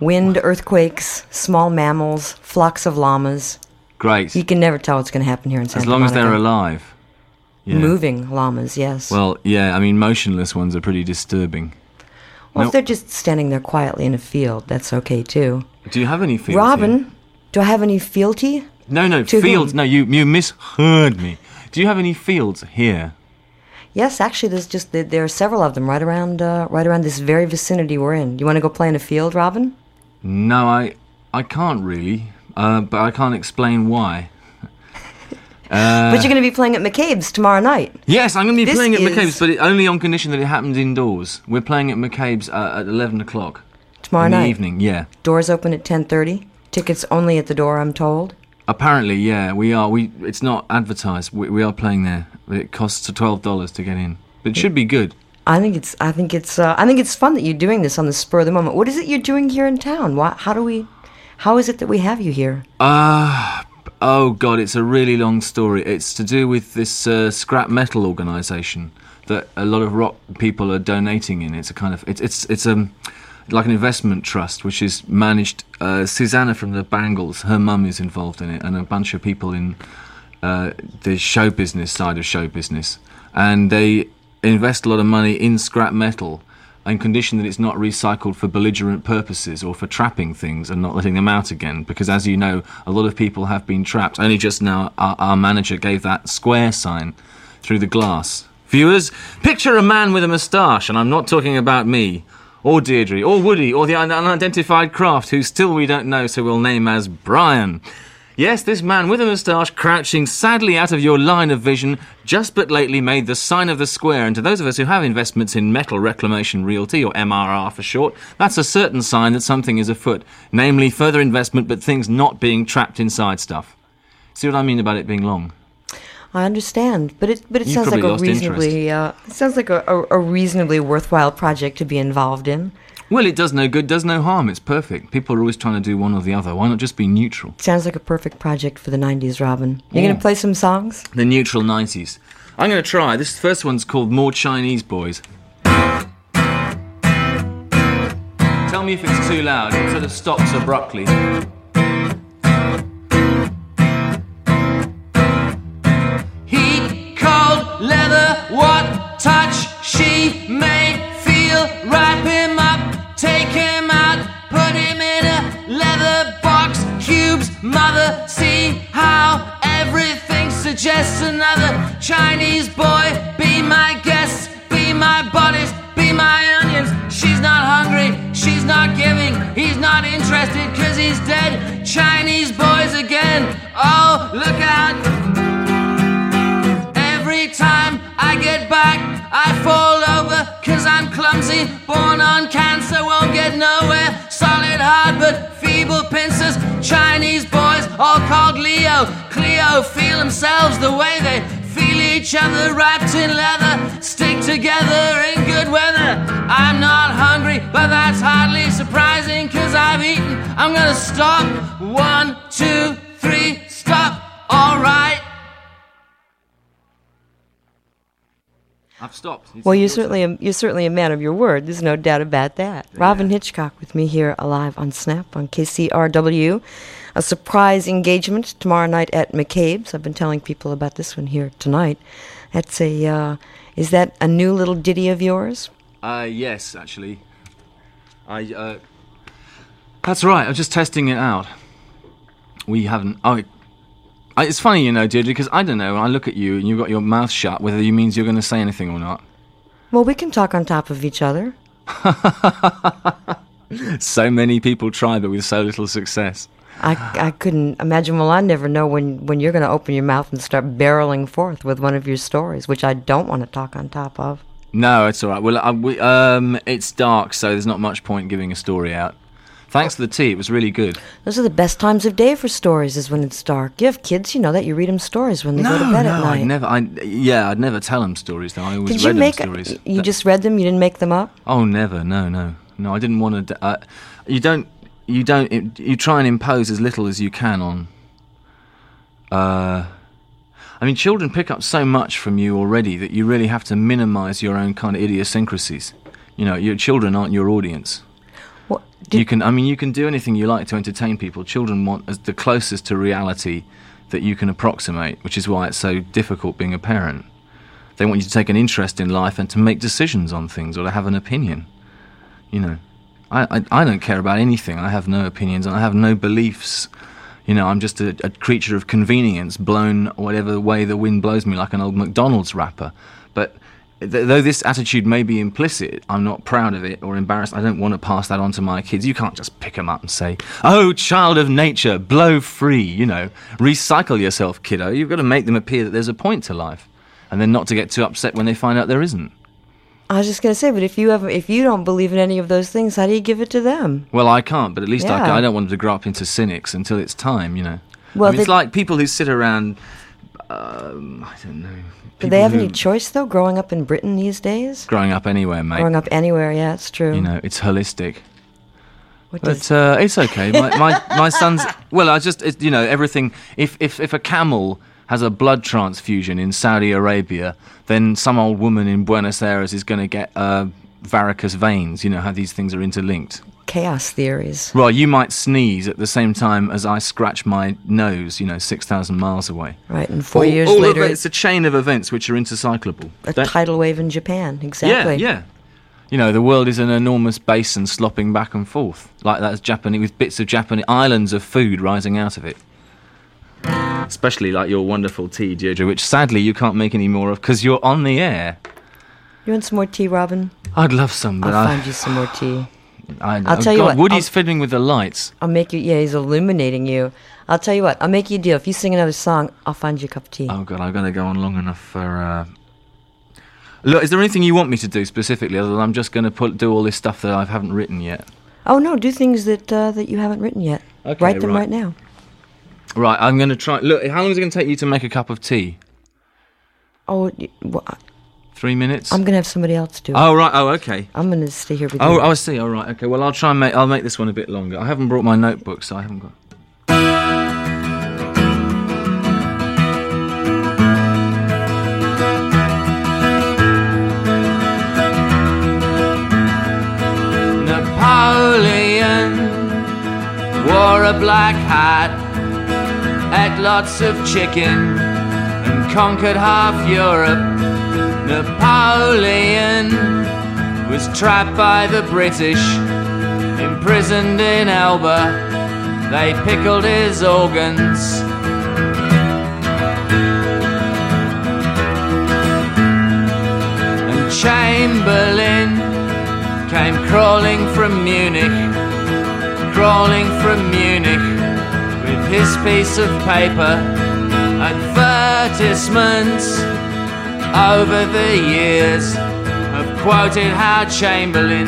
Wind, earthquakes, small mammals, flocks of llamas. Great. You can never tell what's going to happen here in Santa as long as they're alive. Yeah. Moving llamas, yes. Well, yeah, I mean, motionless ones are pretty disturbing. Well, if they're just standing there quietly in a field, that's okay too. Do you have any feelings? Robyn, do I have any fealty? No, no, To fields. whom? No, you, you misheard me. Do you have any fields here? Yes, actually, there's just there- there are several of them right around uh, right around this very vicinity we're in. You want to go play in a field, Robyn? No, I, I can't really, uh, but I can't explain why. Uh, but you're going to be playing at McCabe's tomorrow night. Yes, I'm going to be This playing at is- McCabe's, but it, only on condition that it happens indoors. We're playing at McCabe's uh, at 11 o'clock Tomorrow in night. the evening. Yeah, Doors open at 10:30. Tickets only at the door, I'm told. apparently, yeah, we are. We it's not advertised. We, we are playing there. It costs twelve dollars to get in, but it should be good. I think it's I think it's uh, I think it's fun that you're doing this on the spur of the moment. What is it you're doing here in town? Why, how do we how is it that we have you here? Ah, oh god, it's a really long story. It's to do with this uh, scrap metal organisation that a lot of rock people are donating in. It's a kind of it's it's it's um like an investment trust which is managed. Uh, Susanna from the Bangles, her mum is involved in it, and a bunch of people in uh, the show business side of show business, and they invest a lot of money in scrap metal. On condition that it's not recycled for belligerent purposes or for trapping things and not letting them out again. Because, as you know, a lot of people have been trapped. Only just now, our, our manager gave that square sign through the glass. Viewers, picture a man with a moustache, and I'm not talking about me, or Deirdre, or Woody, or the un- unidentified craft, who still we don't know, so we'll name as Brian. Yes, this man with a moustache crouching sadly out of your line of vision just but lately made the sign of the square. And to those of us who have investments in Metal Reclamation Realty, or MRR for short, that's a certain sign that something is afoot, namely further investment but things not being trapped inside stuff. See what I mean about it being long? I understand, but it but it You've sounds like a reasonably uh, it sounds like a, a, a reasonably worthwhile project to be involved in. Well, it does no good, does no harm. It's perfect. People are always trying to do one or the other. Why not just be neutral? Sounds like a perfect project for the '90s, Robyn. You Yeah. gonna play some songs? The neutral 90s. I'm going to try. This first one's called More Chinese Boys. Tell me if it's too loud. It sort of stops abruptly. Heat, cold, leather, what touch she may mother, see how everything suggests another Chinese boy. Be my guest, be my bodice, be my onions. She's not hungry, she's not giving, he's not interested cause he's dead. Chinese boys again, oh, look out. Every time I get back, I fall over I'm clumsy. Born on cancer, won't get nowhere. Solid hard but feeble pincers. Chinese boys, all called Leo. Cleo feel themselves the way they feel each other wrapped in leather. Stick together in good weather. I'm not hungry, but that's hardly surprising cause I've eaten. I'm gonna stop. One, two, I've stopped. Well, you're certainly a, you're certainly a man of your word. There's no doubt about that. Robyn Hitchcock with me here alive on Snap on KCRW. A surprise engagement tomorrow night at McCabe's. I've been telling people about this one here tonight. That's a uh, is that a new little ditty of yours? Uh, yes, actually. I, uh. That's right, I'm just testing it out. We haven't. Oh, it's funny, you know, Deirdre, because I don't know. When I look at you and you've got your mouth shut, whether you means you're going to say anything or not. Well, we can talk on top of each other. So many people try, but with so little success. I, I couldn't imagine. Well, I never know when, when you're going to open your mouth and start barreling forth with one of your stories, which I don't want to talk on top of. No, it's all right. Well, uh, we, um, it's dark, so there's not much point giving a story out. Thanks for the tea. It was really good. Those are the best times of day for stories, is when it's dark. You have kids, you know that. You read them stories when they go to bed no, at night. I'd never. I yeah, I'd never tell them stories. Though I always Did you read make them stories. You That- just read them. You didn't make them up. Oh, never. No, no, no. I didn't want to. Uh, you don't. You don't. You try and impose as little as you can on. Uh, I mean, children pick up so much from you already that you really have to minimise your own kind of idiosyncrasies. You know, your children aren't your audience. What, you can, I mean, you can do anything you like to entertain people. Children want as the closest to reality that you can approximate, which is why it's so difficult being a parent. They want you to take an interest in life and to make decisions on things or to have an opinion. You know, I, I, I don't care about anything. I have no opinions and I have no beliefs. You know, I'm just a, a creature of convenience, blown whatever way the wind blows me like an old McDonald's wrapper. Though this attitude may be implicit, I'm not proud of it or embarrassed. I don't want to pass that on to my kids. You can't just pick them up and say, "Oh, child of nature, blow free." You know, recycle yourself, kiddo. You've got to make them appear that there's a point to life, and then not to get too upset when they find out there isn't. I was just gonna say, but if you have, if you don't believe in any of those things, how do you give it to them? Well, I can't, but at least I, Yeah. ca- I don't want them to grow up into cynics until it's time, you know. Well, I mean, it's like people who sit around. Um, I don't know. Do they have who- any choice though? Growing up in Britain these days, Growing up anywhere, mate. growing up anywhere, yeah, it's true. You know, it's holistic. what But uh, it's okay. My, my my son's well. I just it, you know everything. If if if a camel has a blood transfusion in Saudi Arabia, then some old woman in Buenos Aires is going to get uh, varicose veins. You know how these things are interlinked. chaos theories. Well, you might sneeze at the same time as I scratch my nose. You know, six thousand miles away. Right, and four All- years all of later, it- it's a chain of events which are intercyclable. a tidal wave in Japan. Exactly. yeah, yeah. You know, the world is an enormous basin slopping back and forth, like that's Japanese, with bits of Japanese islands of food rising out of it. Especially like your wonderful tea, Deirdre, which sadly you can't make any more of because you're on the air. You want some more tea, Robyn? I'd love some, but I'll I, find you some more tea. I, I'll oh tell you what, Woody's I'll- fiddling with the lights. I'll make you. Yeah, he's illuminating you. I'll tell you what. I'll make you a deal. If you sing another song, I'll find you a cup of tea. Oh God, I'm gonna go on long enough for. Uh... Look, is there anything you want me to do specifically, other than I'm just going to put do all this stuff that I haven't written yet? Oh no, do things that uh, that you haven't written yet. Okay, Write them right. right now. Right, I'm going to try. Look, how long is it going to take you to make a cup of tea? Oh, well, Three minutes. I'm gonna have somebody else do it. Oh right. Oh okay. I'm gonna stay here with Oh, you. I see. All right. Okay. Well, I'll try and make. I'll make this one a bit longer. I haven't brought my notebook, so I haven't got. Napoleon wore a black hat, ate lots of chicken, and conquered half Europe. Napoleon was trapped by the British, imprisoned in Elba. They pickled his organs. And Chamberlain came crawling from Munich, crawling from Munich with his piece of paper. Advertisements over the years have quoted how Chamberlain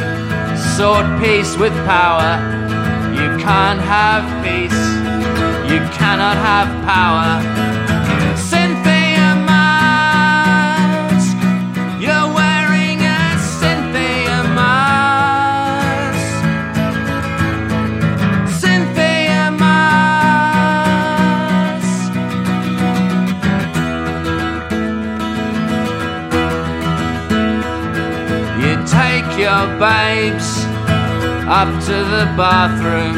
sought peace with power. You can't have peace, you cannot have power. Your babes up to the bathroom,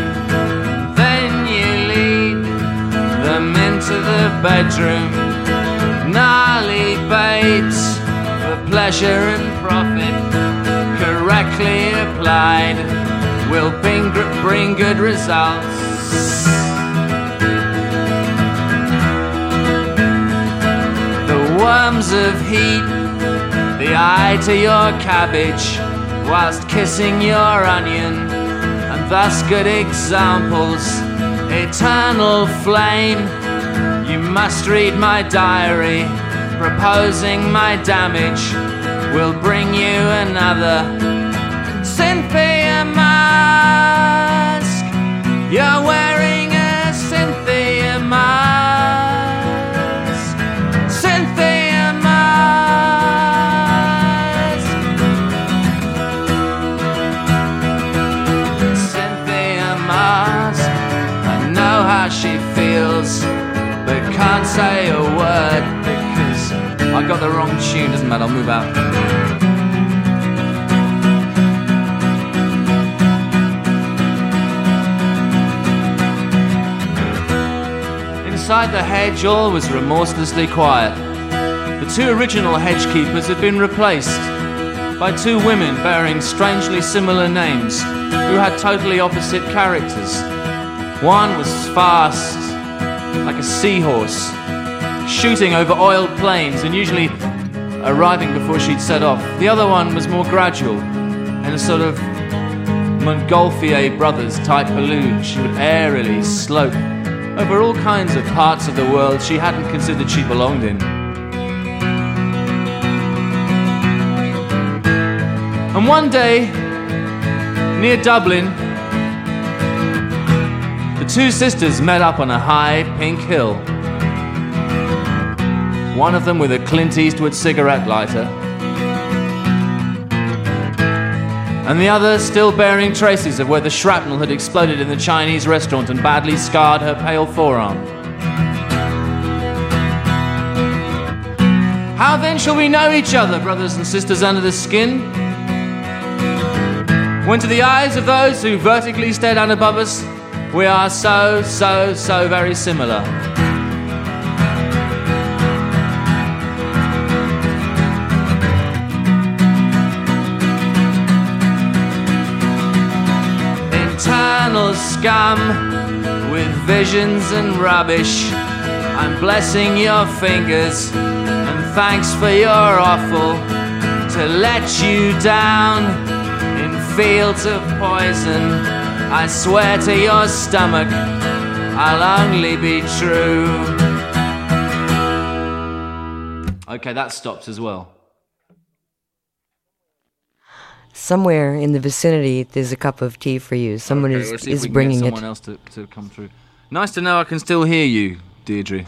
then you lead them into the bedroom. Gnarly babes for pleasure and profit, correctly applied, will bring, bring good results. The worms of heat the eye to your cabbage whilst kissing your onion, and thus good examples. Eternal flame, you must read my diary, proposing my damage will bring you another. Cynthia mask, you're wearing I got the wrong tune. Doesn't matter, I'll move out. Inside the hedge, all was remorselessly quiet. The two original hedge keepers had been replaced by two women bearing strangely similar names who had totally opposite characters. One was fast, like a seahorse, shooting over oiled plains and usually arriving before she'd set off. The other one was more gradual, in a sort of Montgolfier Brothers type balloon. She would airily slope over all kinds of parts of the world she hadn't considered she belonged in. And one day, near Dublin, the two sisters met up on a high pink hill. One of them with a Clint Eastwood cigarette lighter, and the other still bearing traces of where the shrapnel had exploded in the Chinese restaurant and badly scarred her pale forearm. How then shall we know each other, brothers and sisters under the skin? When to the eyes of those who vertically stare down above us, we are so, so, so very similar. Internal scum with visions and rubbish. I'm blessing your fingers and thanks for your offal to let you down in fields of poison. I swear to your stomach, I'll only be true. Okay, that stops as well. Somewhere in the vicinity, there's a cup of tea for you. Someone Okay, is, we'll see if is we can get bringing someone it. else to, to come through. Nice to know I can still hear you, Deirdre.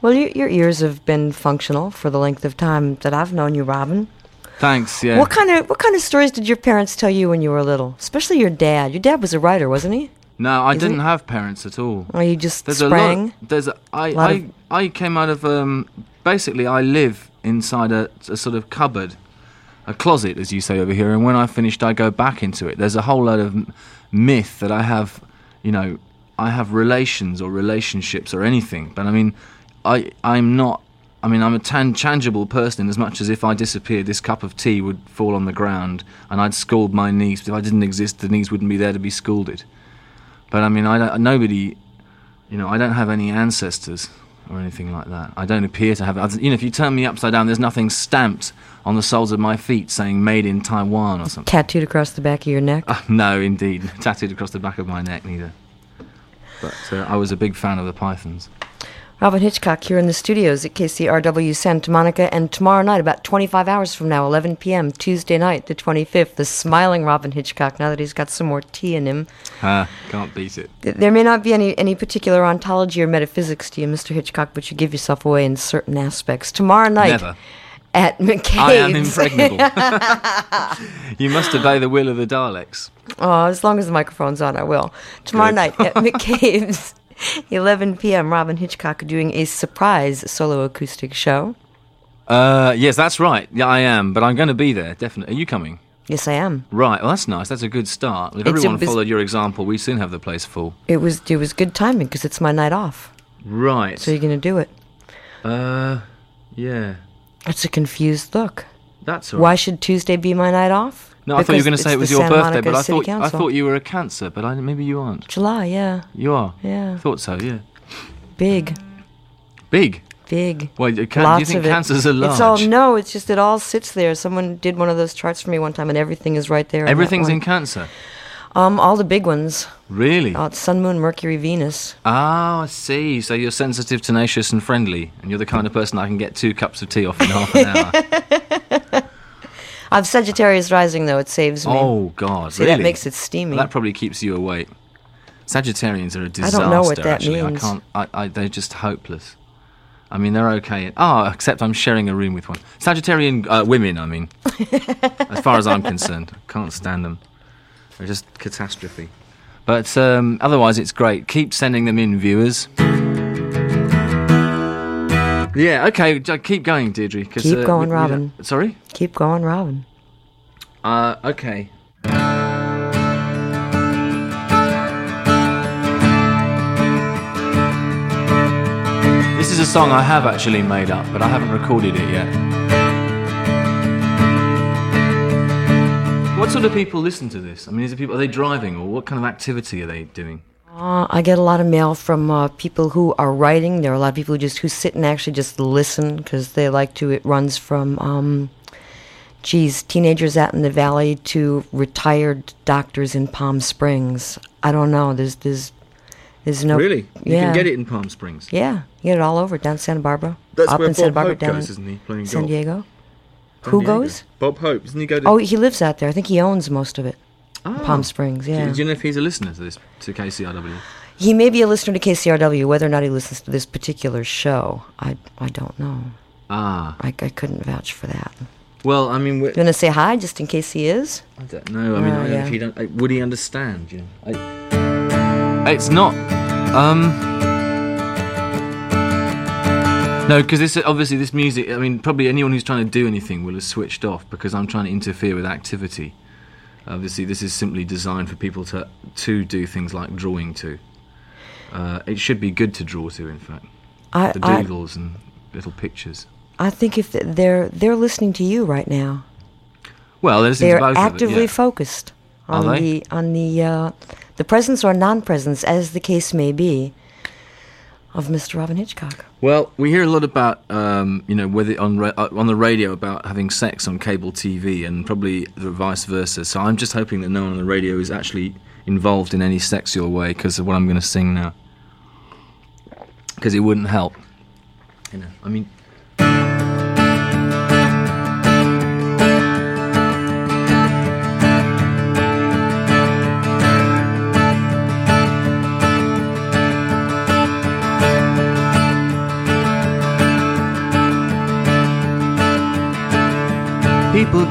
Well, your, your ears have been functional for the length of time that I've known you, Robyn. Thanks, yeah. What kind of what kind of stories did your parents tell you when you were little? Especially your dad. Your dad was a writer, wasn't he? no, I Isn't- didn't have parents at all. Or you just There's sprang? a lot. There's a, I, Lot I, of- I came out of um. Basically, I live inside a, a sort of cupboard, a closet, as you say over here. And when I finished, I go back into it. There's a whole load of myth that I have, you know, I have relations or relationships or anything. But I mean, I I'm not. I mean, I'm a tan- tangible person as much as if I disappeared, this cup of tea would fall on the ground and I'd scald my niece. But if I didn't exist, the niece wouldn't be there to be scalded. But I mean, I don't, nobody, you know, I don't have any ancestors or anything like that. I don't appear to have. You know, if you turn me upside down, there's nothing stamped on the soles of my feet saying "Made in Taiwan" or something. Tattooed across the back of your neck. Uh, no, indeed, tattooed across the back of my neck, neither. But uh, I was a big fan of the Pythons. Robyn Hitchcock here in the studios at KCRW Santa Monica, and tomorrow night, about 25 hours from now, 11 p.m., Tuesday night, the 25th, the smiling Robyn Hitchcock, now that he's got some more tea in him. Ah, can't beat it. There may not be any, any particular ontology or metaphysics to you, Mr. Hitchcock, but you give yourself away in certain aspects. Tomorrow night Never. at McCabe's. I am impregnable. you must obey the will of the Daleks. Oh, as long as the microphone's on, I will. Tomorrow Good. night at McCabe's, 11 p.m., Robyn Hitchcock doing a surprise solo acoustic show. Uh, yes, that's right. Yeah, I am, but I'm going to be there definitely. Are you coming? Yes, I am. Right. Well, that's nice. That's a good start. If It's everyone bus- followed your example, we soon have the place full. It was it was good timing because it's my night off. Right. So you're gonna do it. uh, yeah. It's a confused look. That's all right. Why should Tuesday be my night off? No, I thought you were going to say it was your birthday, Monica but I City thought I thought you were a Cancer, but I, maybe you aren't. July, yeah, You are. yeah, Thought so. Yeah. big, Big. big. Well, you can, do you Lots think of it. cancers are large? It's all no. It's just it all sits there. Someone did one of those charts for me one time, and everything is right there. that Everything's one. in Cancer. Um, all the big ones. Really? Uh, Sun, Moon, Mercury, Venus. Ah, I see. So you're sensitive, tenacious, and friendly, and you're the kind of person I can get two cups of tea off in half an hour. I've Sagittarius rising though. It saves me. oh God, See, really? that makes it steamy. That probably keeps you awake. Sagittarians are a disaster. I don't know what that actually. means. I can't. I, I, they're just hopeless. I mean, they're okay. Oh, except I'm sharing a room with one. Sagittarian uh, women. I mean, as far as I'm concerned, can't stand them. They're just catastrophe. But um, otherwise, it's great. Keep sending them in, viewers. Yeah. Okay. Keep going, Deirdre. Keep uh, going, Robyn. Sorry. Keep going, Robyn. Uh, okay. This is a song I have actually made up, but I haven't recorded it yet. What sort of people listen to this? I mean, is it people? Are they driving, or what kind of activity are they doing? Uh, I get a lot of mail from uh, people who are writing. There are a lot of people who just who sit and actually just listen because they like to. It runs from, um, geez, teenagers out in the valley to retired doctors in Palm Springs. I don't know. There's there's there's no really. You yeah. can get it in Palm Springs. Yeah, you get it all over down Santa Barbara. That's up where in Santa Bob Barbara, Hope down goes, isn't he? Playing San golf. Diego. San Who Diego. goes? Bob Hope. Doesn't he go to? Oh, he lives out there. I think he owns most of it. Ah. Palm Springs. Yeah. Do you know if he's a listener to this to KCRW? He may be a listener to KCRW. Whether or not he listens to this particular show, I I don't know. Ah. I, I couldn't vouch for that. Well, I mean, we're, You want to say hi just in case he is? I don't know. I mean, Oh, I yeah. if he don't, uh, would he understand? You know, I, it's not. Um, no, because this obviously this music. I mean, probably anyone who's trying to do anything will have switched off because I'm trying to interfere with activity. Obviously, this is simply designed for people to to do things like drawing to. Uh, it should be good to draw to, in fact, I the I, doodles and little pictures. I think if they're they're listening to you right now, Well, they're they're of it, actively yeah. focused on the on the uh, the presence or non-presence, as the case may be, of Mr. Robyn Hitchcock. Well, we hear a lot about, um, you know, whether on ra- uh, on the radio about having sex on cable TV, and probably the vice versa. So I'm just hoping that no one on the radio is actually involved in any sexual way because of what I'm going to sing now. Because it wouldn't help. You know, I mean.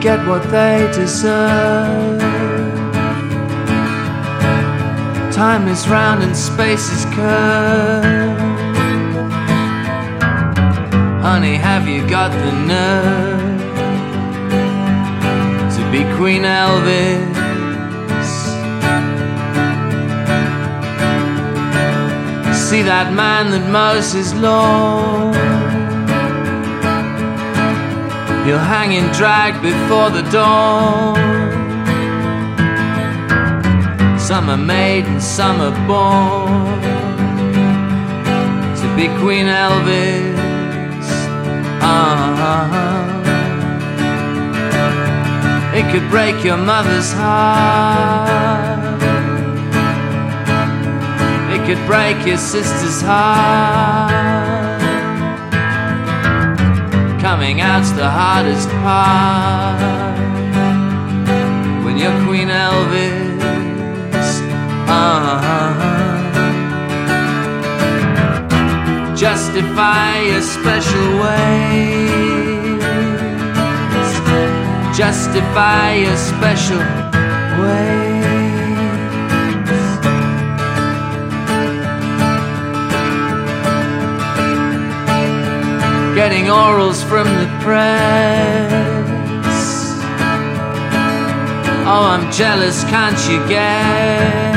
Get what they deserve. Time is round and space is curved. Honey, have you got the nerve to be Queen Elvis? See that man that mows his He'll hang in drag before the dawn. Some are made and some are born to be Queen Elvis. Uh-huh. It could break your mother's heart. It could break your sister's heart coming out's the hardest part when you're Queen Elvis. Uh-huh. Justify your special ways. Justify your special ways. Getting orals from the press. Oh, I'm jealous, can't you guess?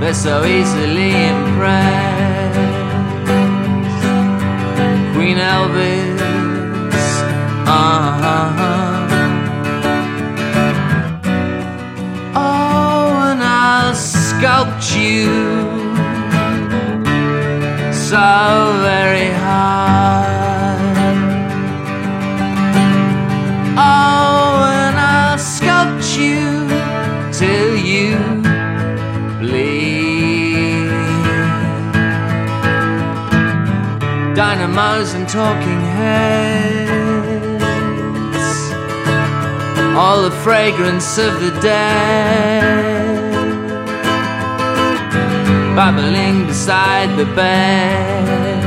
They're so easily impressed. Queen Elvis, uh-huh. Oh, and I'll sculpt you very hard. Oh, and I'll sculpt you till you bleed. Dynamos and talking heads, all the fragrance of the dead babbling beside the bed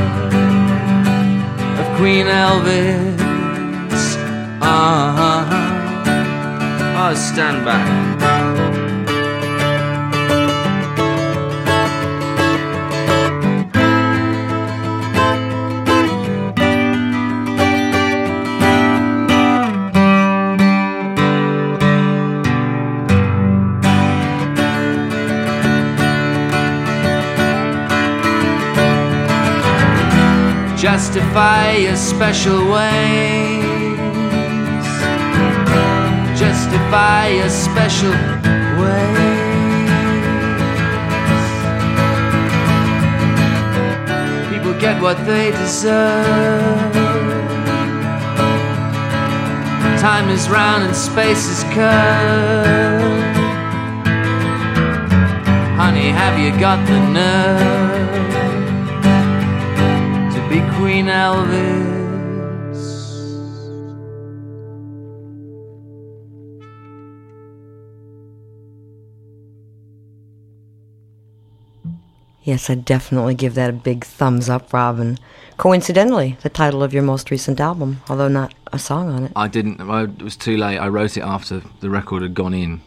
of Queen Elvis. Uh-huh. Oh, stand back. Justify your special ways. Justify your special ways. People get what they deserve. Time is round and space is curved. Honey, have you got the nerve Queen Elvis? Yes, I'd definitely give that a big thumbs up, Robyn. Coincidentally, the title of your most recent album, although not a song on it. I didn't. I, it was too late. I wrote it after the record had gone in.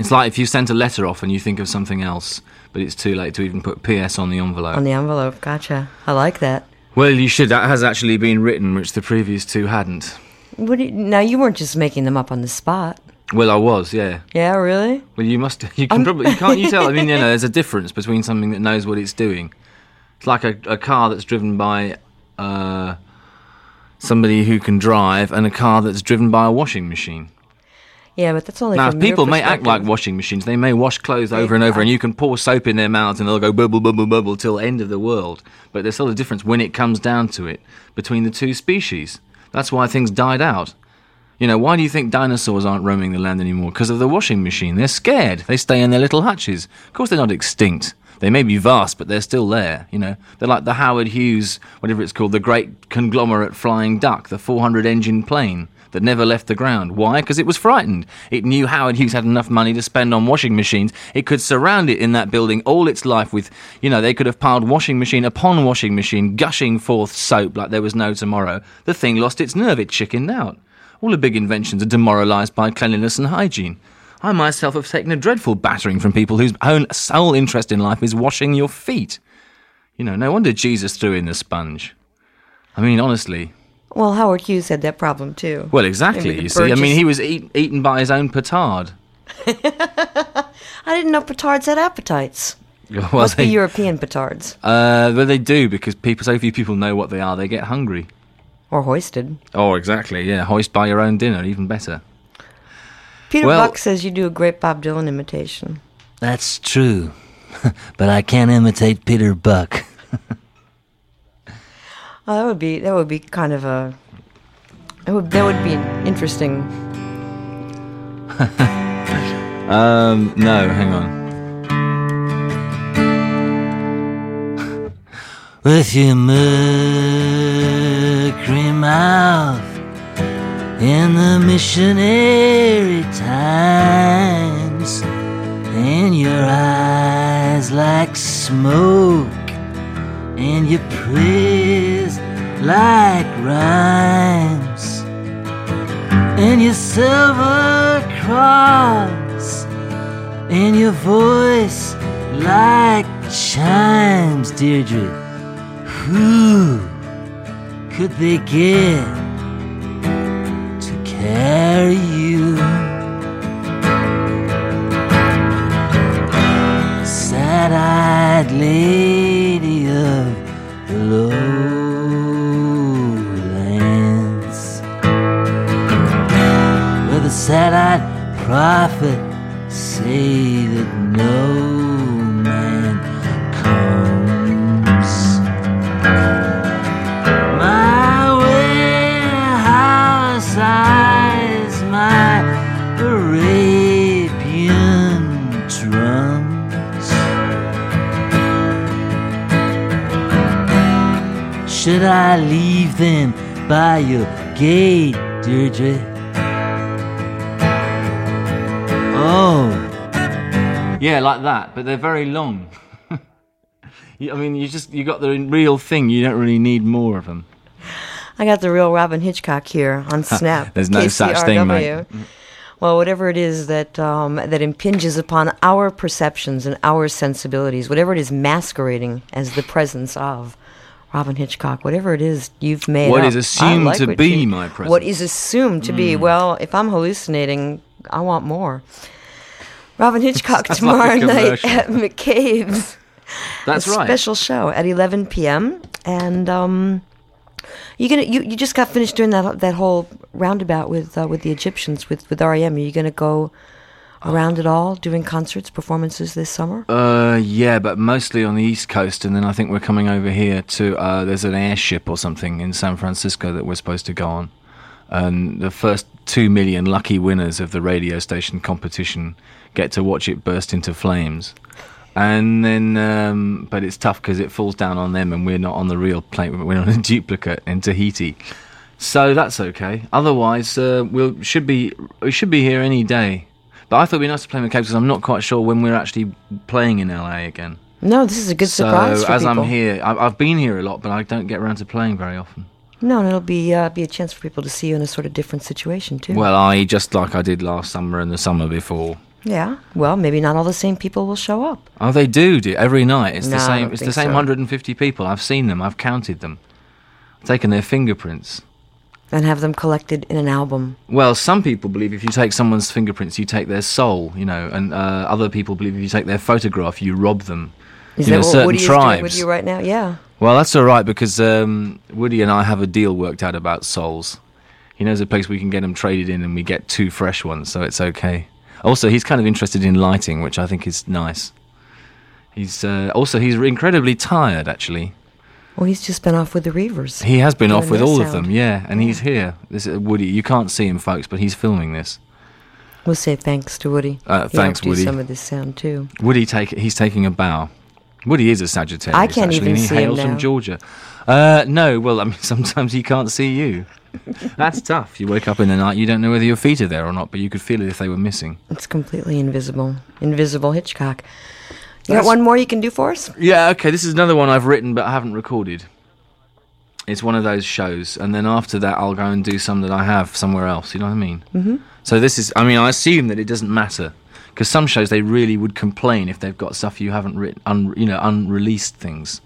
It's like if you sent a letter off and you think of something else, but it's too late to even put PS on the envelope. On the envelope, gotcha. I like that. Well, you should. That has actually been written, which the previous two hadn't. What do you, now, you weren't just making them up on the spot. Well, I was, yeah. Yeah, really? Well, you must. You can probably. Can't you tell? I mean, you know, there's a difference between something that knows what it's doing. It's like a, a car that's driven by uh, somebody who can drive, and a car that's driven by a washing machine. Yeah, but that's only Now, people may act like washing machines. They may wash clothes over and over, and you can pour soap in their mouths, and they'll go bubble, bubble, bubble till end of the world. But there's still a difference when it comes down to it between the two species. That's why things died out. You know, why do you think dinosaurs aren't roaming the land anymore? Because of the washing machine. They're scared. They stay in their little hutches. Of course, they're not extinct. They may be vast, but they're still there. You know, they're like the Howard Hughes, whatever it's called, the great conglomerate flying duck, the 400 engine plane that never left the ground. Why? Because it was frightened. It knew Howard Hughes had enough money to spend on washing machines. It could surround it in that building all its life with, you know, they could have piled washing machine upon washing machine, gushing forth soap like there was no tomorrow. The thing lost its nerve. It chickened out. All the big inventions are demoralised by cleanliness and hygiene. I myself have taken a dreadful battering from people whose own sole interest in life is washing your feet. You know, no wonder Jesus threw in the sponge. I mean, honestly. Well, Howard Hughes had that problem too. Well, exactly. Maybe the You see, I mean, he was eat, eaten by his own petard. I didn't know petards had appetites. Well, Must they, be European petards uh, well, they do because people, so few people know what they are. They get hungry. or hoisted. Oh, exactly. Yeah, hoist by your own dinner, even better. Peter Well- Buck says you do a great Bob Dylan imitation. That's true. but I can't imitate Peter Buck. Oh, that would be that would be kind of a that would that would be interesting. Um, no, hang on. With your mercury mouth in the missionary times, and your eyes like smoke, and your prayers like rhymes, and your silver cross, and your voice like chimes, Deirdre. Who could they get prophet say that no man comes. My warehouse eyes, my Arabian drums. Should I leave them by your gate, Deirdre? Yeah, like that, but they're very long. I mean, you just you got the real thing. You don't really need more of them. I got the real Robyn Hitchcock here on Snap. There's no such thing, mate. KCRW. Well, whatever it is that um, that impinges upon our perceptions and our sensibilities, whatever it is masquerading as the presence of Robyn Hitchcock, whatever it is you've made, What up, is assumed like to be you- my presence. Hmm. What is assumed to be? Well, if I'm hallucinating, I want more. Robyn Hitchcock tomorrow like night at McCabe's. That's a right. special show at 11 p.m. And um, You gonna you, you just got finished doing that that whole roundabout with uh, with the Egyptians with with REM. Are you gonna go around it all doing concerts, performances this summer? Uh, yeah, but mostly on the East Coast, and then I think we're coming over here to. Uh, there's an airship or something in San Francisco that we're supposed to go on, and the first two million lucky winners of the radio station competition get to watch it burst into flames. And then, um, but it's tough because it falls down on them, and we're not on the real plane. We're on a duplicate in Tahiti, so that's okay. Otherwise, uh, we'll should be we should be here any day. But I thought it'd be nice to play in the Cape because I'm not quite sure when we're actually playing in LA again. No, this is a good so surprise for as people. I'm here, I- I've been here a lot, but I don't get around to playing very often. No, and it'll be uh, be a chance for people to see you in a sort of different situation too. Well, I just like I did last summer and the summer before. Yeah. Well, maybe not all the same people will show up. Oh, they do, do every night. It's No, the same. It's the same so. 150 people. I've seen them. I've counted them. I've taken their fingerprints. and have them collected in an album. Well, some people believe if you take someone's fingerprints, you take their soul. You know, and uh, other people believe if you take their photograph, you rob them. Is you that know, what certain Woody doing with tribes. you right now? Yeah. Well, that's all right because um, Woody and I have a deal worked out about souls. He knows a place we can get them traded in, and we get two fresh ones, so it's okay. Also, he's kind of interested in lighting, which I think is nice. He's uh, also he's incredibly tired. Actually, Well, he's just been off with the Reavers. he has been off with all of them, yeah, and he's here. This is Woody. You can't see him, folks, but he's filming this. We'll say thanks to Woody. Uh, thanks, Woody. some of this sound too. Woody take he's taking a bow. Woody is a Sagittarius. I can't actually, even and he see him now. from Georgia. Uh, no, well, I mean, sometimes he can't see you. That's tough. You wake up in the night, you don't know whether your feet are there or not, but you could feel it if they were missing. It's completely invisible. Invisible Hitchcock. You That's- got one more you can do for us? Yeah, okay. This is another one I've written but I haven't recorded. It's one of those shows, and then after that, I'll go and do some that I have somewhere else. You know what I mean? Mm-hmm. So this is. I mean, I assume that it doesn't matter because some shows they really would complain if they've got stuff you haven't written, un, you know, unreleased things,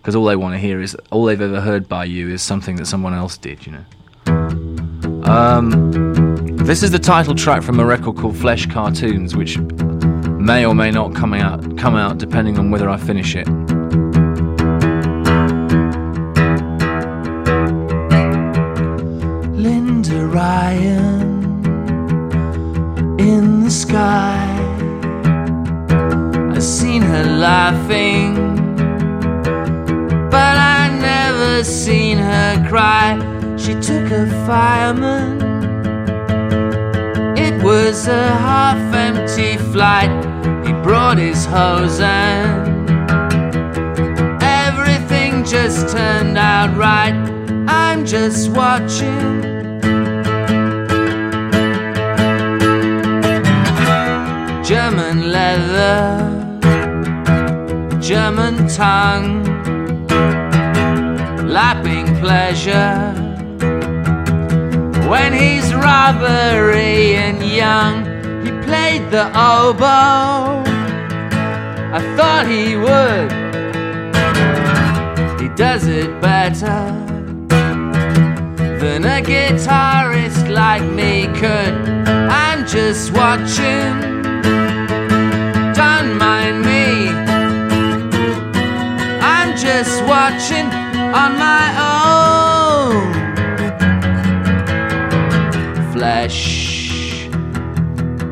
because all they want to hear is all they've ever heard by you is something that someone else did. You know. Um, this is the title track from a record called Flesh Cartoons, which may or may not come out come out depending on whether I finish it. Linda Ryan in the sky. I've seen her laughing, but I never seen her cry. She took a fireman. It was a half empty flight. He brought his hose and everything just turned out right. I'm just watching. German leather, German tongue, lapping pleasure. When he's robbery and young, he played the oboe. I thought he would, he does it better than a guitarist like me could. I'm just watching don't mind me. I'm just watching on my own. Flesh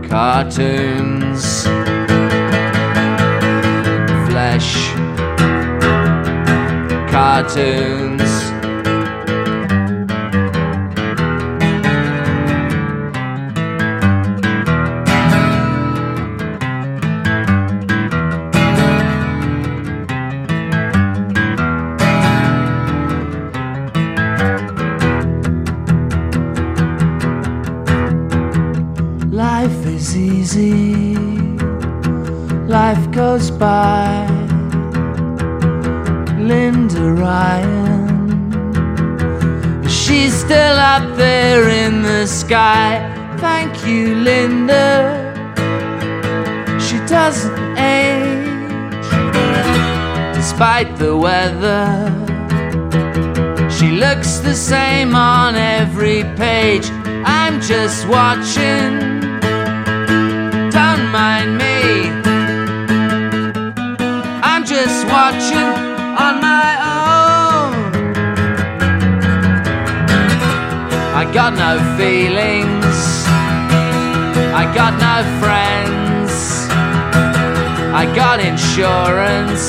cartoons. Flesh cartoons. By. Linda Ryan, she's still up there in the sky. Thank you, Linda. She doesn't age despite the weather. She looks the same on every page. I'm just watching. Don't mind me. Watching on my own. I got no feelings. I got no friends. I got insurance.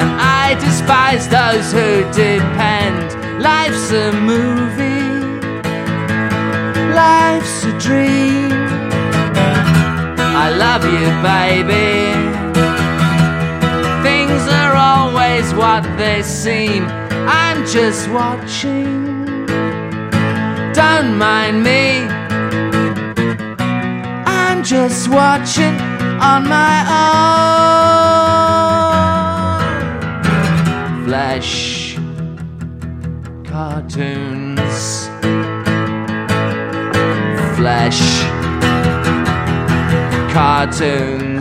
And I despise those who depend. Life's a movie. Life's a dream. I love you, baby. What they seem. I'm just watching. Don't mind me. I'm just watching on my own. Flesh cartoons. Flesh cartoons.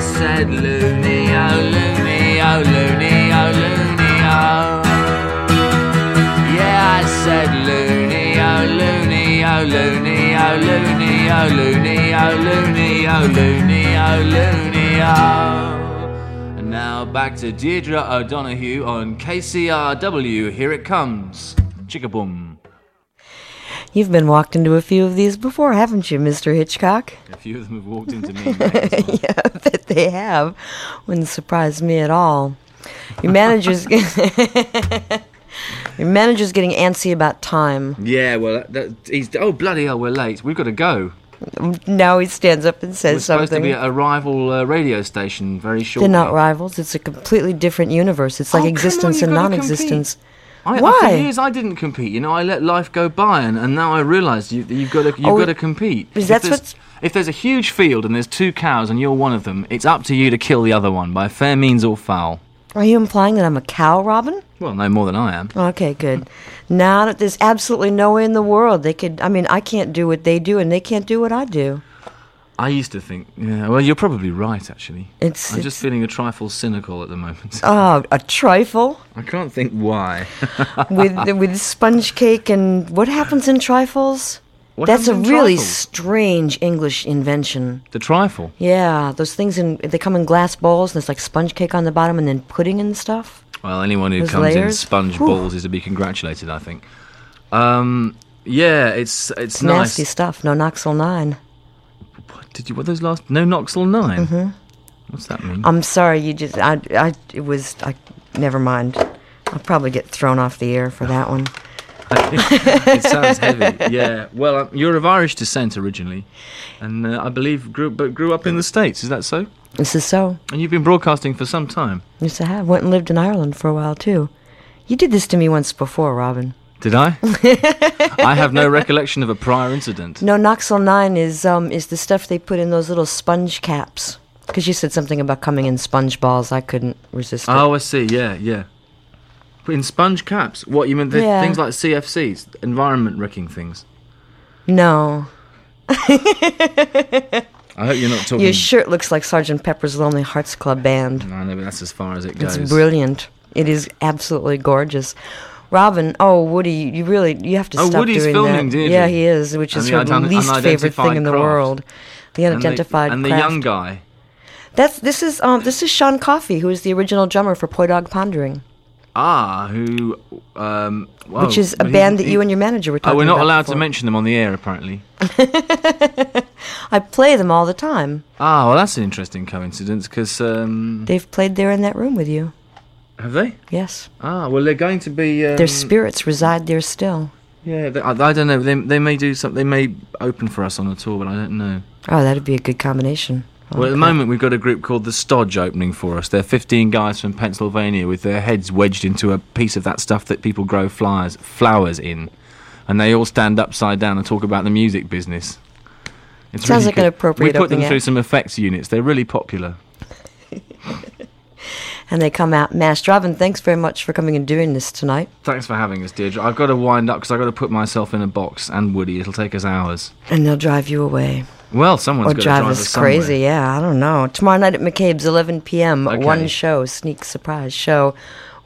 I said looney, oh, looney, oh, looney, oh, looney, oh. Yeah, I said looney, oh, looney, oh, looney, oh, looney, oh, looney, oh, looney, oh, looney, oh, looney, oh. And now back to Deirdre O'Donoghue on KCRW. Here it comes. Chickaboom. You've been walked into a few of these before, haven't you, Mr. Hitchcock? A few of them have walked into me. mate, as well. yeah, I bet they have. Wouldn't surprise me at all. Your manager's your manager's getting antsy about time. Yeah, well, that, he's. Oh, bloody hell, we're late. We've got to go. Now he stands up and We're says supposed to something. be at a rival uh, radio station very shortly. They're not rivals. It's a completely different universe. It's Oh, like on, existence you've and non-existence. I, Why? For years, I didn't compete. You know, I let life go by, and, and now I realise you, you've got to you've Oh, got to compete. is If that's what's- If there's a huge field and there's two cows and you're one of them, it's up to you to kill the other one by fair means or foul. Are you implying that I'm a cow, Robyn? Well, no more than I am. Okay, good. Now that there's absolutely no way in the world they could. I mean, I can't do what they do, and they can't do what I do. I used to think, yeah. Well, you're probably right, actually. It's, I'm just feeling a trifle cynical at the moment. oh, a trifle I can't think why. with with sponge cake and what happens in trifles? What That's a really trifles? strange English invention. the trifle. Yeah, those things in they come in glass bowls and there's like sponge cake on the bottom and then pudding and stuff. Well, anyone who Those comes in sponge Whew. balls is to be congratulated. I think. Um, yeah, it's it's, It's nice. nasty stuff. No Knoxville nine. What did you? What those last? No Knoxville 9 Mm-hmm. What's that mean? I'm sorry, you just I I it was I never mind. I'll probably get thrown off the air for that one. it sounds heavy. Yeah. Well, um, you're of Irish descent originally, and uh, I believe grew but grew up in the states. Is that so? This is so. And you've been broadcasting for some time. Yes, I have. Went and lived in Ireland for a while too. You did this to me once before, Robyn. Did I? I have no recollection of a prior incident. No, Knoxville Nine is um is the stuff they put in those little sponge caps. Because you said something about coming in sponge balls, I couldn't resist it. Oh, I see. Yeah, yeah. But in sponge caps, what you mean? The Yeah. Things like CFCs, environment wrecking things. No, I hope you're not talking. your shirt looks like Sergeant Pepper's Lonely Hearts Club Band. no, no, but that's as far as it goes. It's brilliant. It is absolutely gorgeous. Robyn, oh Woody, you really you have to Oh, stop Woody's doing filming, that. Deirdre. Yeah, he is, which is her least favorite thing unidentified in the craft. world. The And the- unidentified and the, young guy. That's this is um this is Sean Coffey, who is the original drummer for Poi Dog Pondering, Ah, who? Um, whoa, which is a he- band that he- you and your manager were talking Oh, about. we're not allowed to mention them on the air, apparently. I play them all the time. Ah, well, that's an interesting coincidence because um, They've played there in that room with you. Have they? Yes, Ah, well, they're going to be. Um, their spirits reside there still. Yeah, they, I, I don't know. They, they may do something. They may open for us on a tour, but I don't know. Oh, that'd be a good combination. Well, at the moment, we've got a group called the Stodge opening for us. They're 15 guys from Pennsylvania with their heads wedged into a piece of that stuff that people grow flowers flowers in, and they all stand upside down and talk about the music business. It's Sounds like an appropriate We put them through some effects units. They're really popular. and they come out mashed. Robyn, thanks very much for coming and doing this tonight. Thanks for having us, Deirdre. I've got to wind up because I've got to put myself in a box and Woody. It'll take us hours. And they'll drive you away. Well, someone's drive to drive us somewhere. crazy. Yeah, I don't know. Tomorrow night at McCabe's, 11 p.m. Okay. One show, sneak surprise show.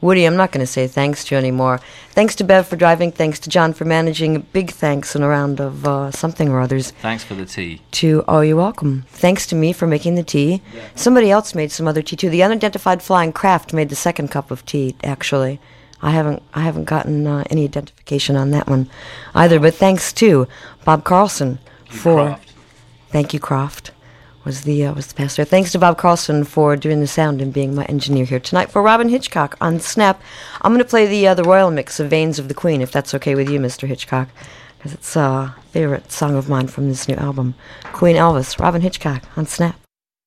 Woody, I'm not going to say thanks to you anymore. Thanks to Bev for driving. Thanks to John for managing. Big thanks and a round of uh, something or others Thanks for the tea. to Oh, you're welcome. Thanks to me for making the tea. Somebody else made some other tea too. The unidentified flying craft made the second cup of tea. Actually, I haven't I haven't gotten uh, any identification on that one either. But thanks to Bob Carlson for. Thank you, Croft. Was the uh, was the pastor? Thanks to Bob Carlson for doing the sound and being my engineer here tonight. For Robyn Hitchcock on Snap, I'm going to play the uh, the royal mix of "Veins of the Queen," if that's okay with you, Mr. Hitchcock, because it's a favorite song of mine from this new album. Queen Elvis, Robyn Hitchcock on Snap.